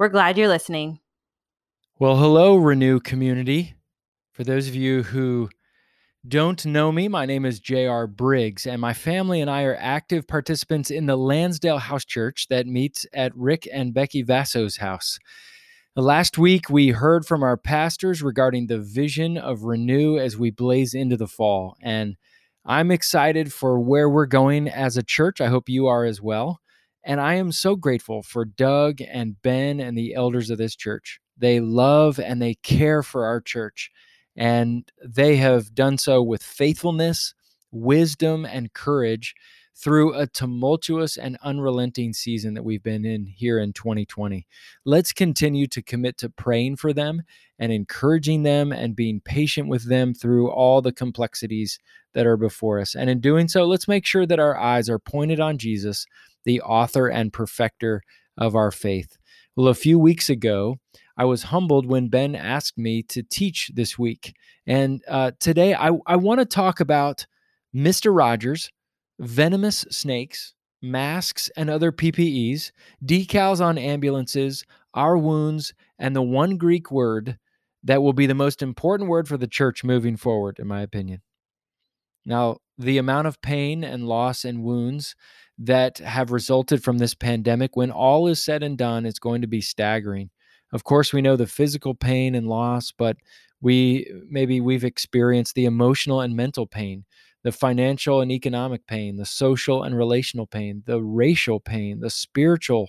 We're glad you're listening. Well, hello, Renew community. For those of you who don't know me, my name is J.R. Briggs, and my family and I are active participants in the Lansdale House Church that meets at Rick and Becky Vasso's house. Last week, we heard from our pastors regarding the vision of Renew as we blaze into the fall. And I'm excited for where we're going as a church. I hope you are as well. And I am so grateful for Doug and Ben and the elders of this church. They love and they care for our church. And they have done so with faithfulness, wisdom, and courage through a tumultuous and unrelenting season that we've been in here in 2020. Let's continue to commit to praying for them and encouraging them and being patient with them through all the complexities that are before us. And in doing so, let's make sure that our eyes are pointed on Jesus the author and perfecter of our faith. Well, a few weeks ago, I was humbled when Ben asked me to teach this week. And uh, today, I, I want to talk about Mr. Rogers, venomous snakes, masks and other PPEs, decals on ambulances, our wounds, and the one Greek word that will be the most important word for the church moving forward, in my opinion. Now, the amount of pain and loss and wounds that have resulted from this pandemic, when all is said and done, it's going to be staggering. Of course, we know the physical pain and loss, but we maybe we've experienced the emotional and mental pain, the financial and economic pain, the social and relational pain, the racial pain, the spiritual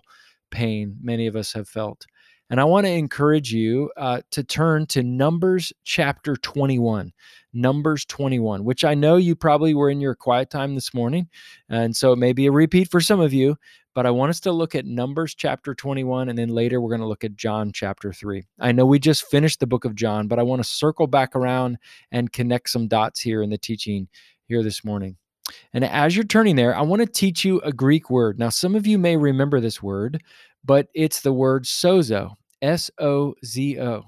pain many of us have felt. And I want to encourage you uh, to turn to Numbers chapter 21. Numbers 21, which I know you probably were in your quiet time this morning. And so it may be a repeat for some of you, but I want us to look at Numbers chapter 21, and then later we're going to look at John chapter 3. I know we just finished the book of John, but I want to circle back around and connect some dots here in the teaching here this morning. And as you're turning there, I want to teach you a Greek word. Now, some of you may remember this word, but it's the word sozo. S O Z O.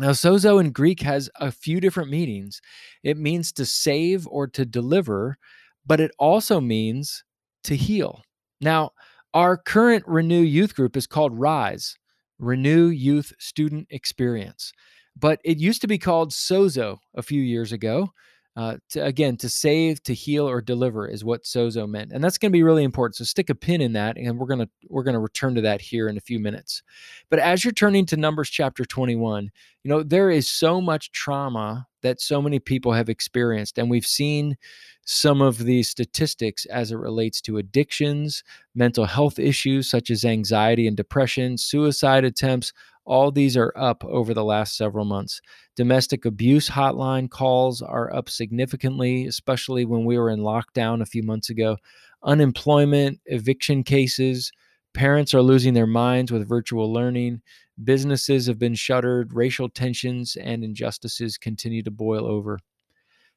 Now, sozo in Greek has a few different meanings. It means to save or to deliver, but it also means to heal. Now, our current Renew Youth group is called RISE, Renew Youth Student Experience, but it used to be called Sozo a few years ago. Uh, to, again, to save, to heal, or deliver is what sozo meant, and that's going to be really important. So stick a pin in that, and we're gonna we're gonna return to that here in a few minutes. But as you're turning to Numbers chapter 21, you know there is so much trauma that so many people have experienced, and we've seen some of the statistics as it relates to addictions, mental health issues such as anxiety and depression, suicide attempts, all these are up over the last several months. Domestic abuse hotline calls are up significantly, especially when we were in lockdown a few months ago. Unemployment, eviction cases, parents are losing their minds with virtual learning. Businesses have been shuttered, racial tensions and injustices continue to boil over.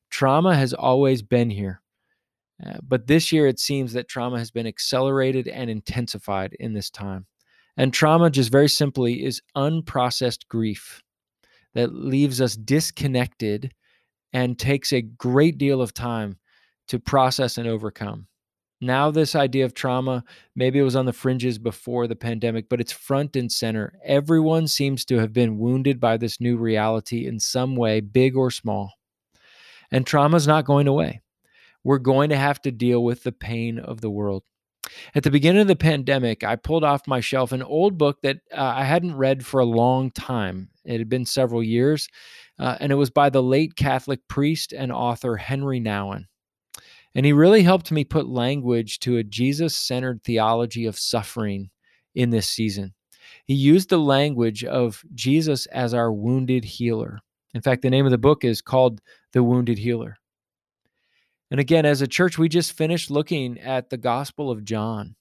Trauma has always been here. Uh, but this year, it seems that trauma has been accelerated and intensified in this time. And trauma, just very simply, is unprocessed grief that leaves us disconnected and takes a great deal of time to process and overcome. Now, this idea of trauma, maybe it was on the fringes before the pandemic, but it's front and center. Everyone seems to have been wounded by this new reality in some way, big or small. And trauma is not going away. We're going to have to deal with the pain of the world. At the beginning of the pandemic, I pulled off my shelf an old book that uh, I hadn't read for a long time. It had been several years, uh, and it was by the late Catholic priest and author Henri Nouwen. And he really helped me put language to a Jesus centered theology of suffering in this season. He used the language of Jesus as our wounded healer. In fact, the name of the book is called The Wounded Healer. And again, as a church, we just finished looking at the Gospel of John.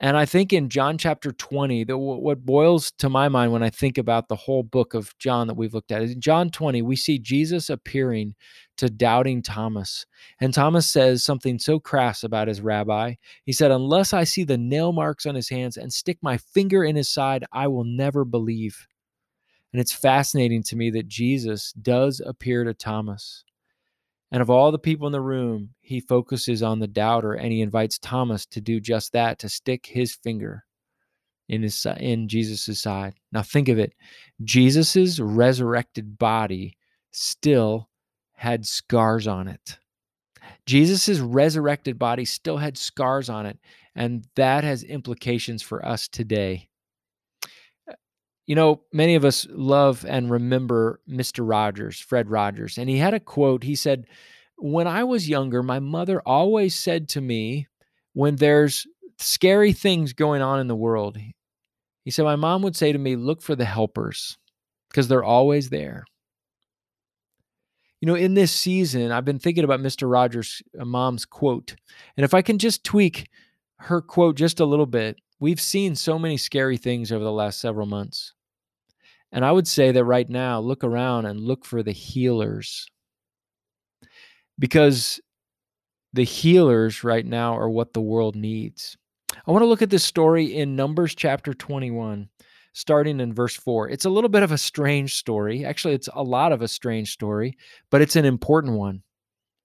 And I think in John chapter 20, the, what boils to my mind when I think about the whole book of John that we've looked at is in John 20, we see Jesus appearing to doubting Thomas. And Thomas says something so crass about his rabbi. He said, Unless I see the nail marks on his hands and stick my finger in his side, I will never believe. And it's fascinating to me that Jesus does appear to Thomas. And of all the people in the room, he focuses on the doubter and he invites Thomas to do just that, to stick his finger in his in Jesus' side. Now think of it. Jesus' resurrected body still had scars on it. Jesus' resurrected body still had scars on it, and that has implications for us today. You know, many of us love and remember Mr. Rogers, Fred Rogers, and he had a quote. He said, When I was younger, my mother always said to me, when there's scary things going on in the world, he said, My mom would say to me, Look for the helpers because they're always there. You know, in this season, I've been thinking about Mr. Rogers' mom's quote. And if I can just tweak her quote just a little bit, We've seen so many scary things over the last several months. And I would say that right now, look around and look for the healers. Because the healers right now are what the world needs. I want to look at this story in Numbers chapter 21, starting in verse 4. It's a little bit of a strange story. Actually, it's a lot of a strange story, but it's an important one.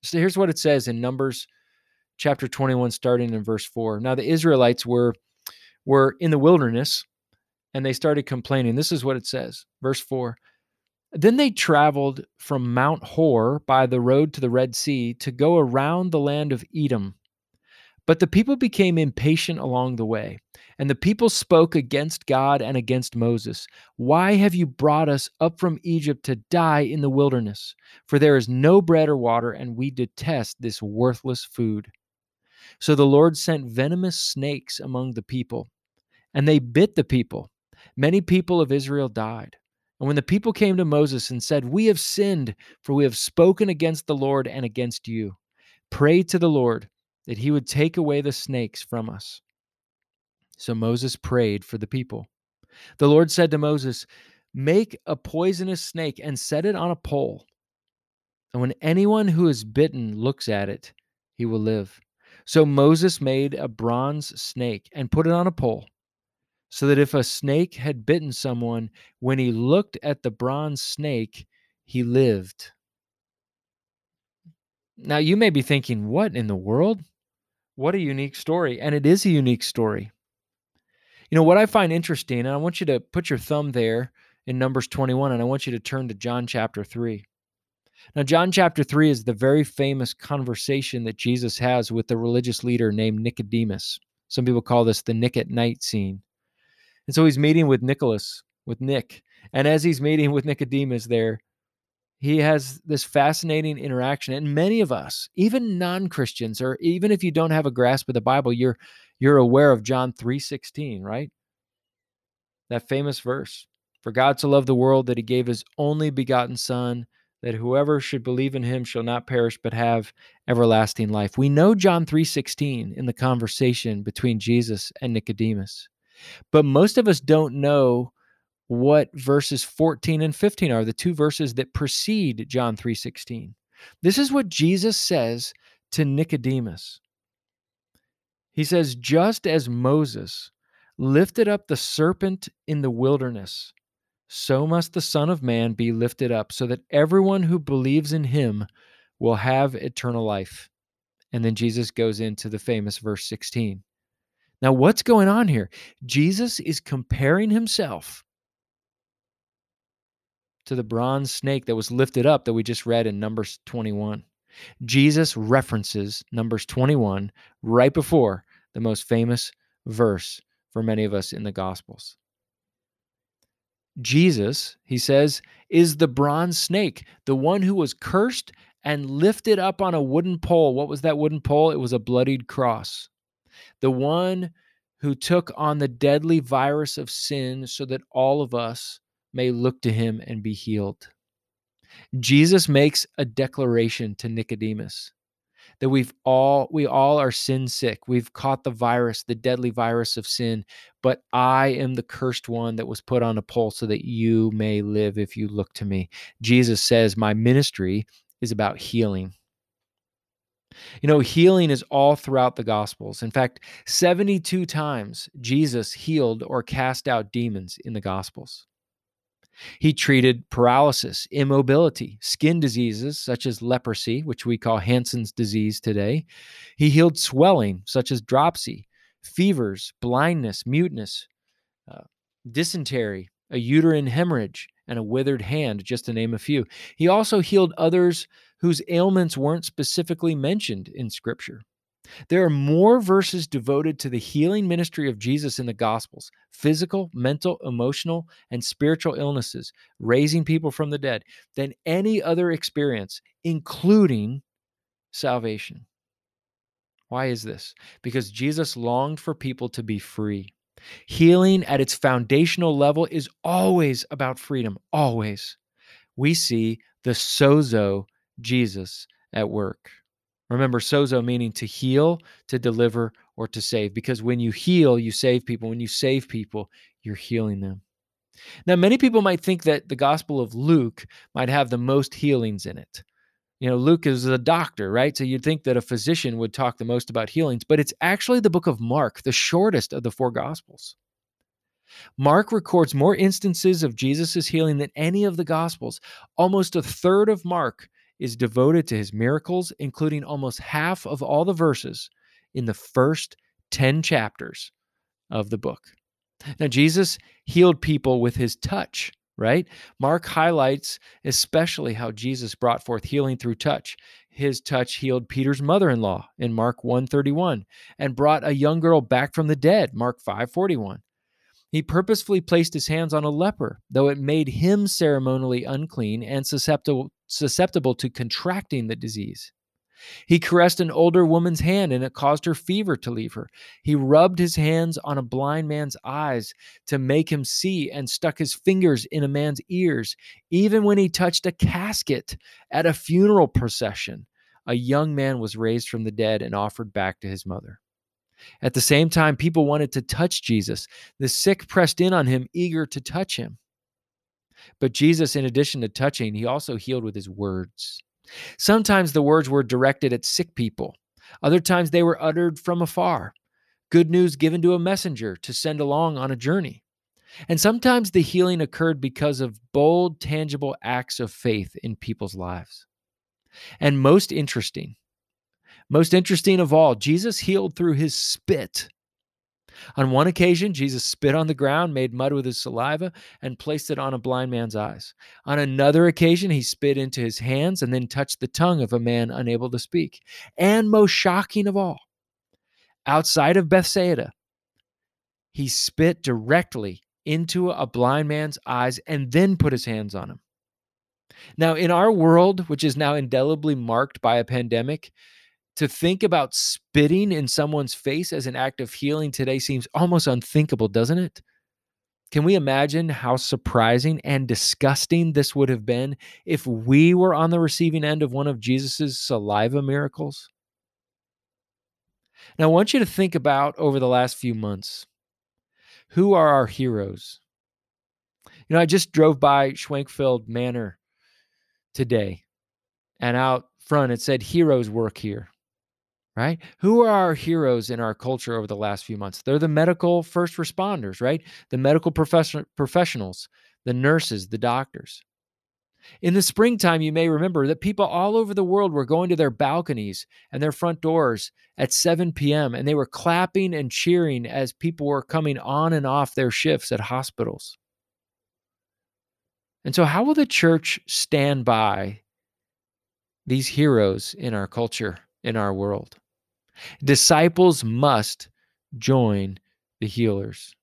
So here's what it says in Numbers chapter 21, starting in verse 4. Now, the Israelites were were in the wilderness and they started complaining. This is what it says, verse 4. Then they traveled from Mount Hor by the road to the Red Sea to go around the land of Edom. But the people became impatient along the way, and the people spoke against God and against Moses. Why have you brought us up from Egypt to die in the wilderness? For there is no bread or water, and we detest this worthless food. So the Lord sent venomous snakes among the people and they bit the people. Many people of Israel died. And when the people came to Moses and said, We have sinned, for we have spoken against the Lord and against you, pray to the Lord that he would take away the snakes from us. So Moses prayed for the people. The Lord said to Moses, Make a poisonous snake and set it on a pole. And when anyone who is bitten looks at it, he will live. So Moses made a bronze snake and put it on a pole so that if a snake had bitten someone, when he looked at the bronze snake, he lived. Now, you may be thinking, what in the world? What a unique story. And it is a unique story. You know, what I find interesting, and I want you to put your thumb there in Numbers 21, and I want you to turn to John chapter 3. Now, John chapter 3 is the very famous conversation that Jesus has with the religious leader named Nicodemus. Some people call this the Nick at night scene. And so he's meeting with Nicholas, with Nick. And as he's meeting with Nicodemus there, he has this fascinating interaction. And many of us, even non-Christians, or even if you don't have a grasp of the Bible, you're you're aware of John 3:16, right? That famous verse. For God so loved the world that he gave his only begotten son that whoever should believe in him shall not perish but have everlasting life. We know John 3:16 in the conversation between Jesus and Nicodemus. But most of us don't know what verses 14 and 15 are, the two verses that precede John 3:16. This is what Jesus says to Nicodemus. He says, "Just as Moses lifted up the serpent in the wilderness, so must the Son of Man be lifted up, so that everyone who believes in him will have eternal life." And then Jesus goes into the famous verse 16. Now, what's going on here? Jesus is comparing himself to the bronze snake that was lifted up that we just read in Numbers 21. Jesus references Numbers 21 right before the most famous verse for many of us in the Gospels. Jesus, he says, is the bronze snake, the one who was cursed and lifted up on a wooden pole. What was that wooden pole? It was a bloodied cross the one who took on the deadly virus of sin so that all of us may look to him and be healed. Jesus makes a declaration to Nicodemus that we've all we all are sin sick. We've caught the virus, the deadly virus of sin, but I am the cursed one that was put on a pole so that you may live if you look to me. Jesus says, "My ministry is about healing." You know, healing is all throughout the Gospels. In fact, 72 times Jesus healed or cast out demons in the Gospels. He treated paralysis, immobility, skin diseases such as leprosy, which we call Hansen's disease today. He healed swelling, such as dropsy, fevers, blindness, muteness, uh, dysentery, a uterine hemorrhage, and a withered hand, just to name a few. He also healed others whose ailments weren't specifically mentioned in Scripture. There are more verses devoted to the healing ministry of Jesus in the Gospels physical, mental, emotional, and spiritual illnesses, raising people from the dead than any other experience, including salvation. Why is this? Because Jesus longed for people to be free. Healing at its foundational level is always about freedom, always. We see the sozo Jesus at work. Remember, sozo meaning to heal, to deliver, or to save. Because when you heal, you save people. When you save people, you're healing them. Now, many people might think that the Gospel of Luke might have the most healings in it. You know, Luke is a doctor, right? So you'd think that a physician would talk the most about healings, but it's actually the book of Mark, the shortest of the four Gospels. Mark records more instances of Jesus' healing than any of the Gospels. Almost a third of Mark is devoted to his miracles, including almost half of all the verses in the first 10 chapters of the book. Now, Jesus healed people with his touch, right? Mark highlights especially how Jesus brought forth healing through touch. His touch healed Peter's mother-in-law in Mark 131 and brought a young girl back from the dead, Mark 541. He purposefully placed his hands on a leper, though it made him ceremonially unclean and susceptible, susceptible to contracting the disease. He caressed an older woman's hand and it caused her fever to leave her. He rubbed his hands on a blind man's eyes to make him see and stuck his fingers in a man's ears. Even when he touched a casket at a funeral procession, a young man was raised from the dead and offered back to his mother. At the same time, people wanted to touch Jesus. The sick pressed in on him, eager to touch him. But Jesus, in addition to touching, he also healed with his words. Sometimes the words were directed at sick people, other times they were uttered from afar. Good news given to a messenger to send along on a journey. And sometimes the healing occurred because of bold, tangible acts of faith in people's lives. And most interesting, most interesting of all, Jesus healed through his spit. On one occasion, Jesus spit on the ground, made mud with his saliva, and placed it on a blind man's eyes. On another occasion, he spit into his hands and then touched the tongue of a man unable to speak. And most shocking of all, outside of Bethsaida, he spit directly into a blind man's eyes and then put his hands on him. Now, in our world, which is now indelibly marked by a pandemic, to think about spitting in someone's face as an act of healing today seems almost unthinkable, doesn't it? Can we imagine how surprising and disgusting this would have been if we were on the receiving end of one of Jesus' saliva miracles? Now, I want you to think about over the last few months who are our heroes? You know, I just drove by Schwenckfeld Manor today, and out front it said heroes work here right? Who are our heroes in our culture over the last few months? They're the medical first responders, right? The medical profession- professionals, the nurses, the doctors. In the springtime, you may remember that people all over the world were going to their balconies and their front doors at 7 p.m., and they were clapping and cheering as people were coming on and off their shifts at hospitals. And so, how will the church stand by these heroes in our culture, in our world? Disciples must join the healers.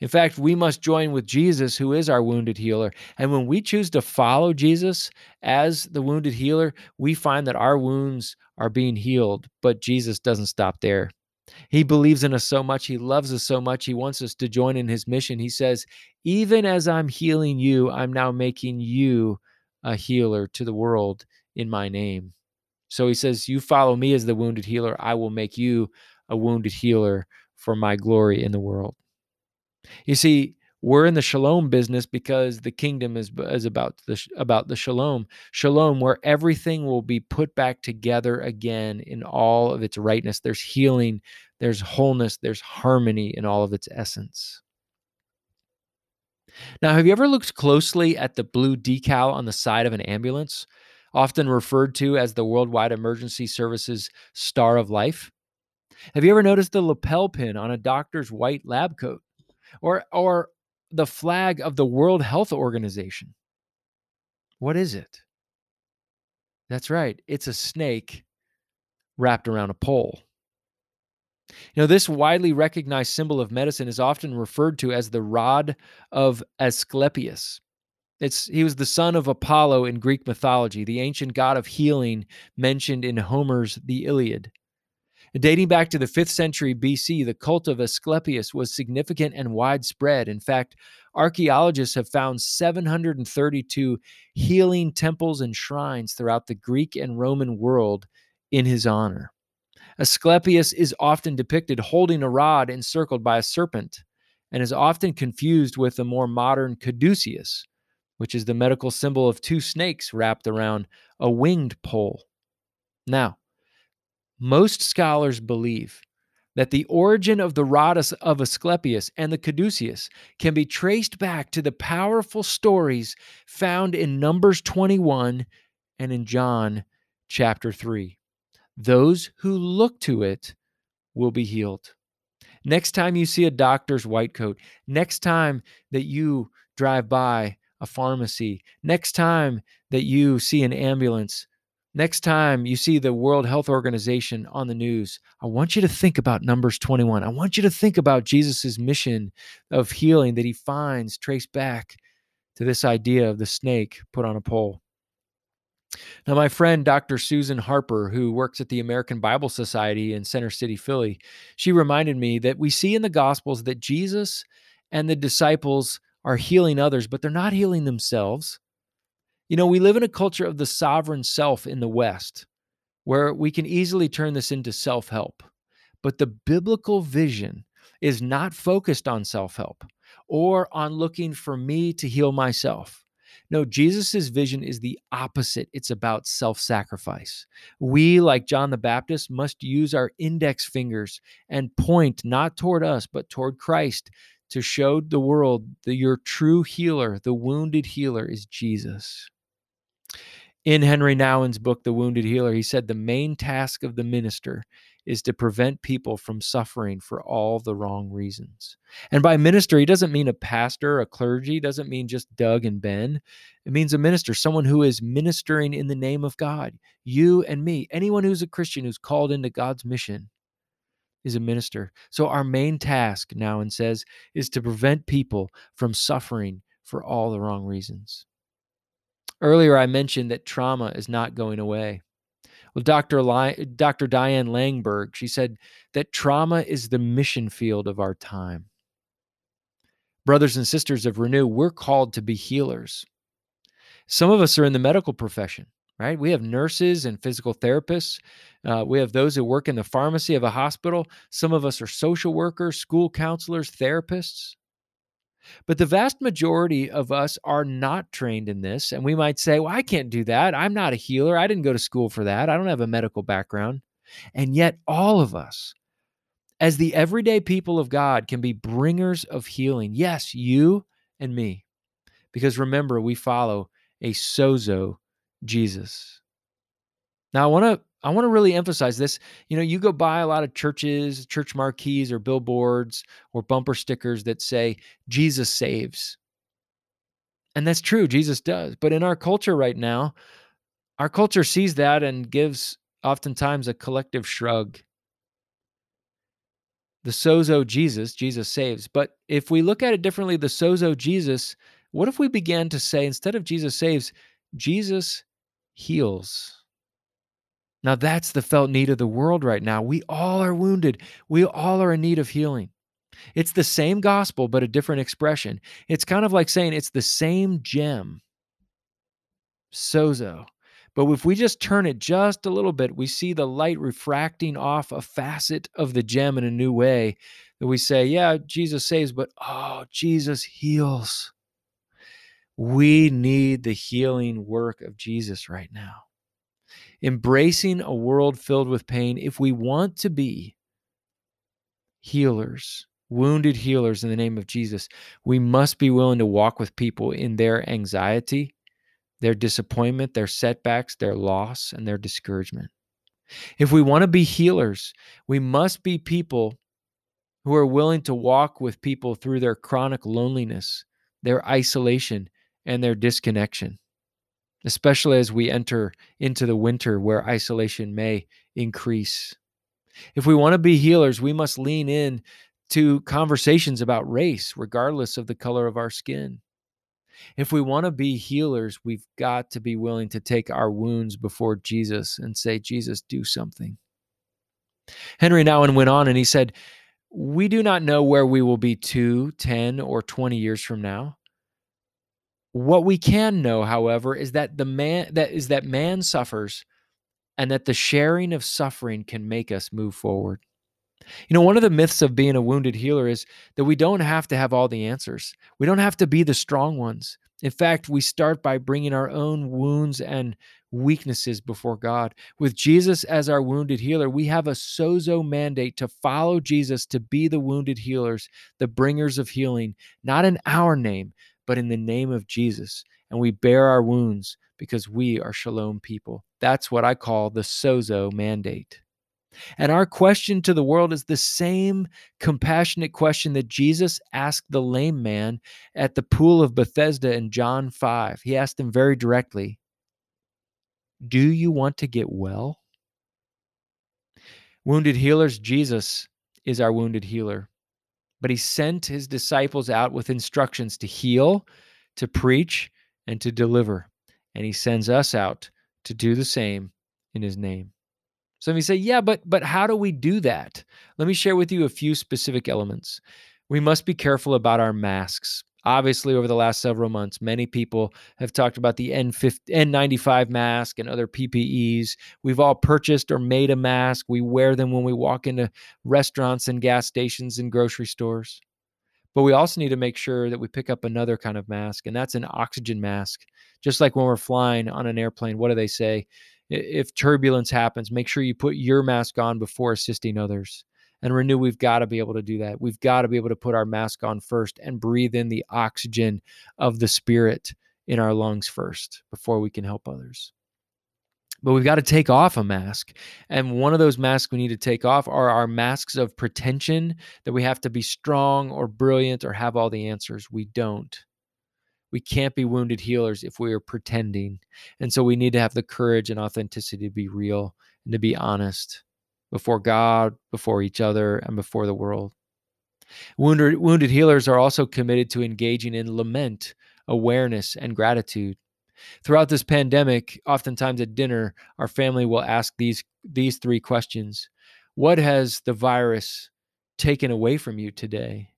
In fact, we must join with Jesus, who is our wounded healer. And when we choose to follow Jesus as the wounded healer, we find that our wounds are being healed. But Jesus doesn't stop there. He believes in us so much. He loves us so much. He wants us to join in his mission. He says, Even as I'm healing you, I'm now making you a healer to the world in my name. So he says, You follow me as the wounded healer, I will make you a wounded healer for my glory in the world. You see, we're in the shalom business because the kingdom is, is about the about the shalom. Shalom where everything will be put back together again in all of its rightness. There's healing there's wholeness there's harmony in all of its essence. Now have you ever looked closely at the blue decal on the side of an ambulance often referred to as the worldwide emergency services star of life have you ever noticed the lapel pin on a doctor's white lab coat or or the flag of the World Health Organization. What is it? That's right, it's a snake wrapped around a pole. You know, this widely recognized symbol of medicine is often referred to as the rod of Asclepius. It's he was the son of Apollo in Greek mythology, the ancient god of healing mentioned in Homer's The Iliad. Dating back to the 5th century BC, the cult of Asclepius was significant and widespread. In fact, archaeologists have found 732 healing temples and shrines throughout the Greek and Roman world in his honor. Asclepius is often depicted holding a rod encircled by a serpent and is often confused with the more modern caduceus, which is the medical symbol of two snakes wrapped around a winged pole. Now, most scholars believe that the origin of the rod of Asclepius and the caduceus can be traced back to the powerful stories found in Numbers 21 and in John chapter 3. Those who look to it will be healed. Next time you see a doctor's white coat, next time that you drive by a pharmacy, next time that you see an ambulance, Next time you see the World Health Organization on the news, I want you to think about Numbers 21. I want you to think about Jesus' mission of healing that he finds traced back to this idea of the snake put on a pole. Now, my friend Dr. Susan Harper, who works at the American Bible Society in Center City, Philly, she reminded me that we see in the Gospels that Jesus and the disciples are healing others, but they're not healing themselves. You know, we live in a culture of the sovereign self in the West where we can easily turn this into self help. But the biblical vision is not focused on self help or on looking for me to heal myself. No, Jesus' vision is the opposite. It's about self sacrifice. We, like John the Baptist, must use our index fingers and point not toward us, but toward Christ to show the world that your true healer, the wounded healer, is Jesus. In Henri Nouwen's book, The Wounded Healer, he said the main task of the minister is to prevent people from suffering for all the wrong reasons. And by minister, he doesn't mean a pastor, a clergy, doesn't mean just Doug and Ben. It means a minister, someone who is ministering in the name of God. You and me, anyone who's a Christian who's called into God's mission is a minister. So our main task, Nouwen says, is to prevent people from suffering for all the wrong reasons. Earlier, I mentioned that trauma is not going away. Well, Dr. Dr. Diane Langberg, she said that trauma is the mission field of our time. Brothers and sisters of Renew, we're called to be healers. Some of us are in the medical profession, right? We have nurses and physical therapists. Uh, we have those who work in the pharmacy of a hospital. Some of us are social workers, school counselors, therapists. But the vast majority of us are not trained in this. And we might say, well, I can't do that. I'm not a healer. I didn't go to school for that. I don't have a medical background. And yet, all of us, as the everyday people of God, can be bringers of healing. Yes, you and me. Because remember, we follow a sozo Jesus. Now, I want to I want to really emphasize this. You know, you go by a lot of churches, church marquees, or billboards or bumper stickers that say, Jesus saves. And that's true, Jesus does. But in our culture right now, our culture sees that and gives oftentimes a collective shrug. The sozo Jesus, Jesus saves. But if we look at it differently, the sozo Jesus, what if we began to say, instead of Jesus saves, Jesus heals? Now, that's the felt need of the world right now. We all are wounded, we all are in need of healing. It's the same gospel, but a different expression. It's kind of like saying it's the same gem, sozo, But if we just turn it just a little bit, we see the light refracting off a facet of the gem in a new way that we say, yeah, Jesus saves, but oh, Jesus heals. We need the healing work of Jesus right now. Embracing a world filled with pain, if we want to be healers, wounded healers in the name of Jesus, we must be willing to walk with people in their anxiety, their disappointment, their setbacks, their loss, and their discouragement. If we want to be healers, we must be people who are willing to walk with people through their chronic loneliness, their isolation, and their disconnection, especially as we enter into the winter where isolation may increase. If we want to be healers, we must lean in to conversations about race, regardless of the color of our skin. If we want to be healers, we've got to be willing to take our wounds before Jesus and say, Jesus, do something. Henri Nouwen went on and he said, We do not know where we will be two, ten, or 20 years from now. What we can know, however, is that the man that is that man suffers and that the sharing of suffering can make us move forward. You know, one of the myths of being a wounded healer is that we don't have to have all the answers. We don't have to be the strong ones. In fact, we start by bringing our own wounds and weaknesses before God. With Jesus as our wounded healer, we have a sozo mandate to follow Jesus to be the wounded healers, the bringers of healing, not in our name, but in the name of Jesus. And we bear our wounds because we are shalom people. That's what I call the sozo mandate. And our question to the world is the same compassionate question that Jesus asked the lame man at the pool of Bethesda in John 5. He asked him very directly Do you want to get well? Wounded healers, Jesus is our wounded healer. But he sent his disciples out with instructions to heal, to preach, and to deliver. And he sends us out to do the same in his name. So you say, yeah, but but how do we do that? Let me share with you a few specific elements. We must be careful about our masks. Obviously, over the last several months, many people have talked about the N95 mask and other PPEs. We've all purchased or made a mask. We wear them when we walk into restaurants and gas stations and grocery stores. But we also need to make sure that we pick up another kind of mask, and that's an oxygen mask. Just like when we're flying on an airplane, what do they say? If turbulence happens, make sure you put your mask on before assisting others. And renew, we've got to be able to do that. We've got to be able to put our mask on first and breathe in the oxygen of the spirit in our lungs first before we can help others. But we've got to take off a mask. And one of those masks we need to take off are our masks of pretension that we have to be strong or brilliant or have all the answers. We don't. We can't be wounded healers if we are pretending. And so we need to have the courage and authenticity to be real and to be honest before God, before each other, and before the world. Wounded, wounded healers are also committed to engaging in lament, awareness, and gratitude. Throughout this pandemic, oftentimes at dinner, our family will ask these, these three questions What has the virus taken away from you today?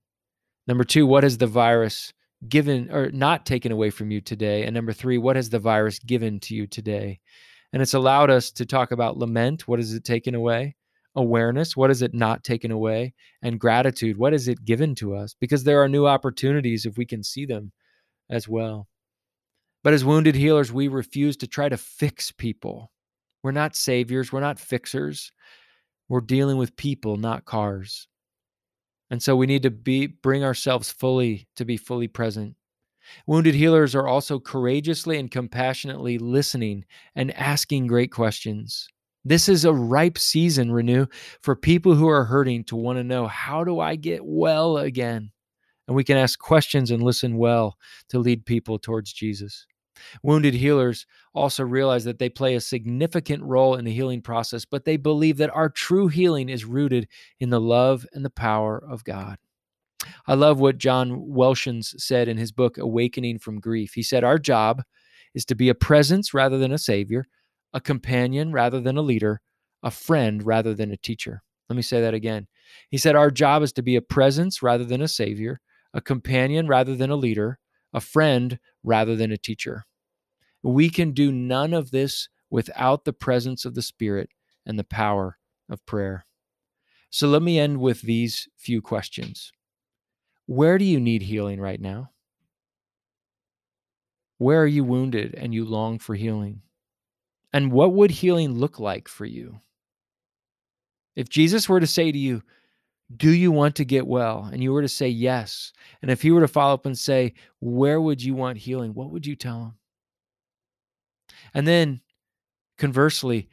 Number two, what has the virus given or not taken away from you today? And number three, what has the virus given to you today? And it's allowed us to talk about lament. What has it taken away? Awareness what is it not taken away and gratitude what is it given to us? Because there are new opportunities if we can see them as well. But as wounded healers we refuse to try to fix people. We're not saviors we're not fixers. We're dealing with people not cars. And so we need to be bring ourselves fully to be fully present. Wounded healers are also courageously and compassionately listening and asking great questions this is a ripe season, Renew, for people who are hurting to want to know how do I get well again? And we can ask questions and listen well to lead people towards Jesus. Wounded healers also realize that they play a significant role in the healing process, but they believe that our true healing is rooted in the love and the power of God. I love what John Welshons said in his book, Awakening from Grief. He said, Our job is to be a presence rather than a savior, a companion rather than a leader, a friend rather than a teacher. Let me say that again. He said, Our job is to be a presence rather than a savior, a companion rather than a leader, a friend rather than a teacher. We can do none of this without the presence of the Spirit and the power of prayer. So let me end with these few questions. Where do you need healing right now? Where are you wounded and you long for healing? And what would healing look like for you? If Jesus were to say to you, Do you want to get well? And you were to say yes. And if he were to follow up and say, Where would you want healing? What would you tell him? And then conversely,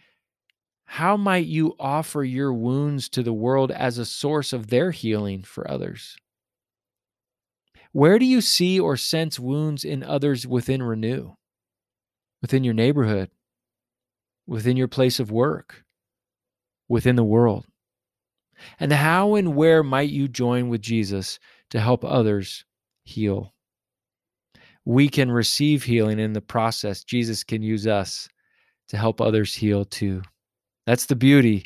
how might you offer your wounds to the world as a source of their healing for others? Where do you see or sense wounds in others within Renew? Within your neighborhood? Within your place of work? Within the world? And how and where might you join with Jesus to help others heal? We can receive healing in the process. Jesus can use us to help others heal too. That's the beauty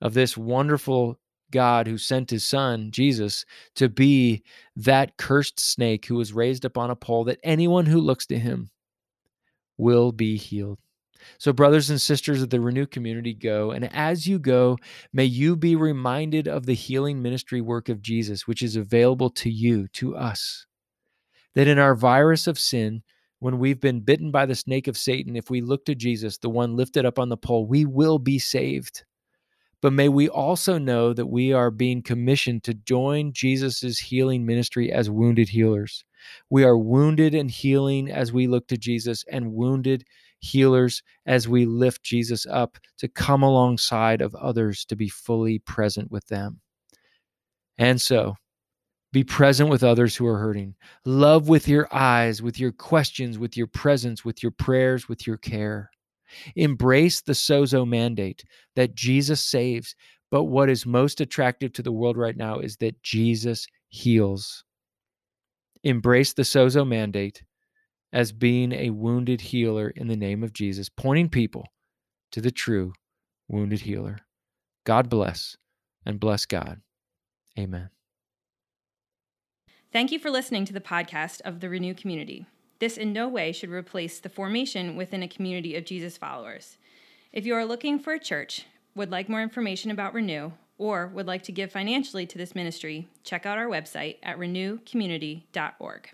of this wonderful God who sent his son, Jesus, to be that cursed snake who was raised up on a pole, that anyone who looks to him will be healed. So, brothers and sisters of the Renew community, go. And as you go, may you be reminded of the healing ministry work of Jesus, which is available to you, to us. That in our virus of sin, when we've been bitten by the snake of Satan, if we look to Jesus, the one lifted up on the pole, we will be saved. But may we also know that we are being commissioned to join Jesus' healing ministry as wounded healers. We are wounded and healing as we look to Jesus, and wounded healers as we lift Jesus up to come alongside of others to be fully present with them. And so, be present with others who are hurting. Love with your eyes, with your questions, with your presence, with your prayers, with your care. Embrace the sozo mandate that Jesus saves. But what is most attractive to the world right now is that Jesus heals. Embrace the sozo mandate as being a wounded healer in the name of Jesus, pointing people to the true wounded healer. God bless and bless God. Amen. Thank you for listening to the podcast of the Renew Community. This in no way should replace the formation within a community of Jesus followers. If you are looking for a church, would like more information about Renew, or would like to give financially to this ministry, check out our website at renewcommunity.org.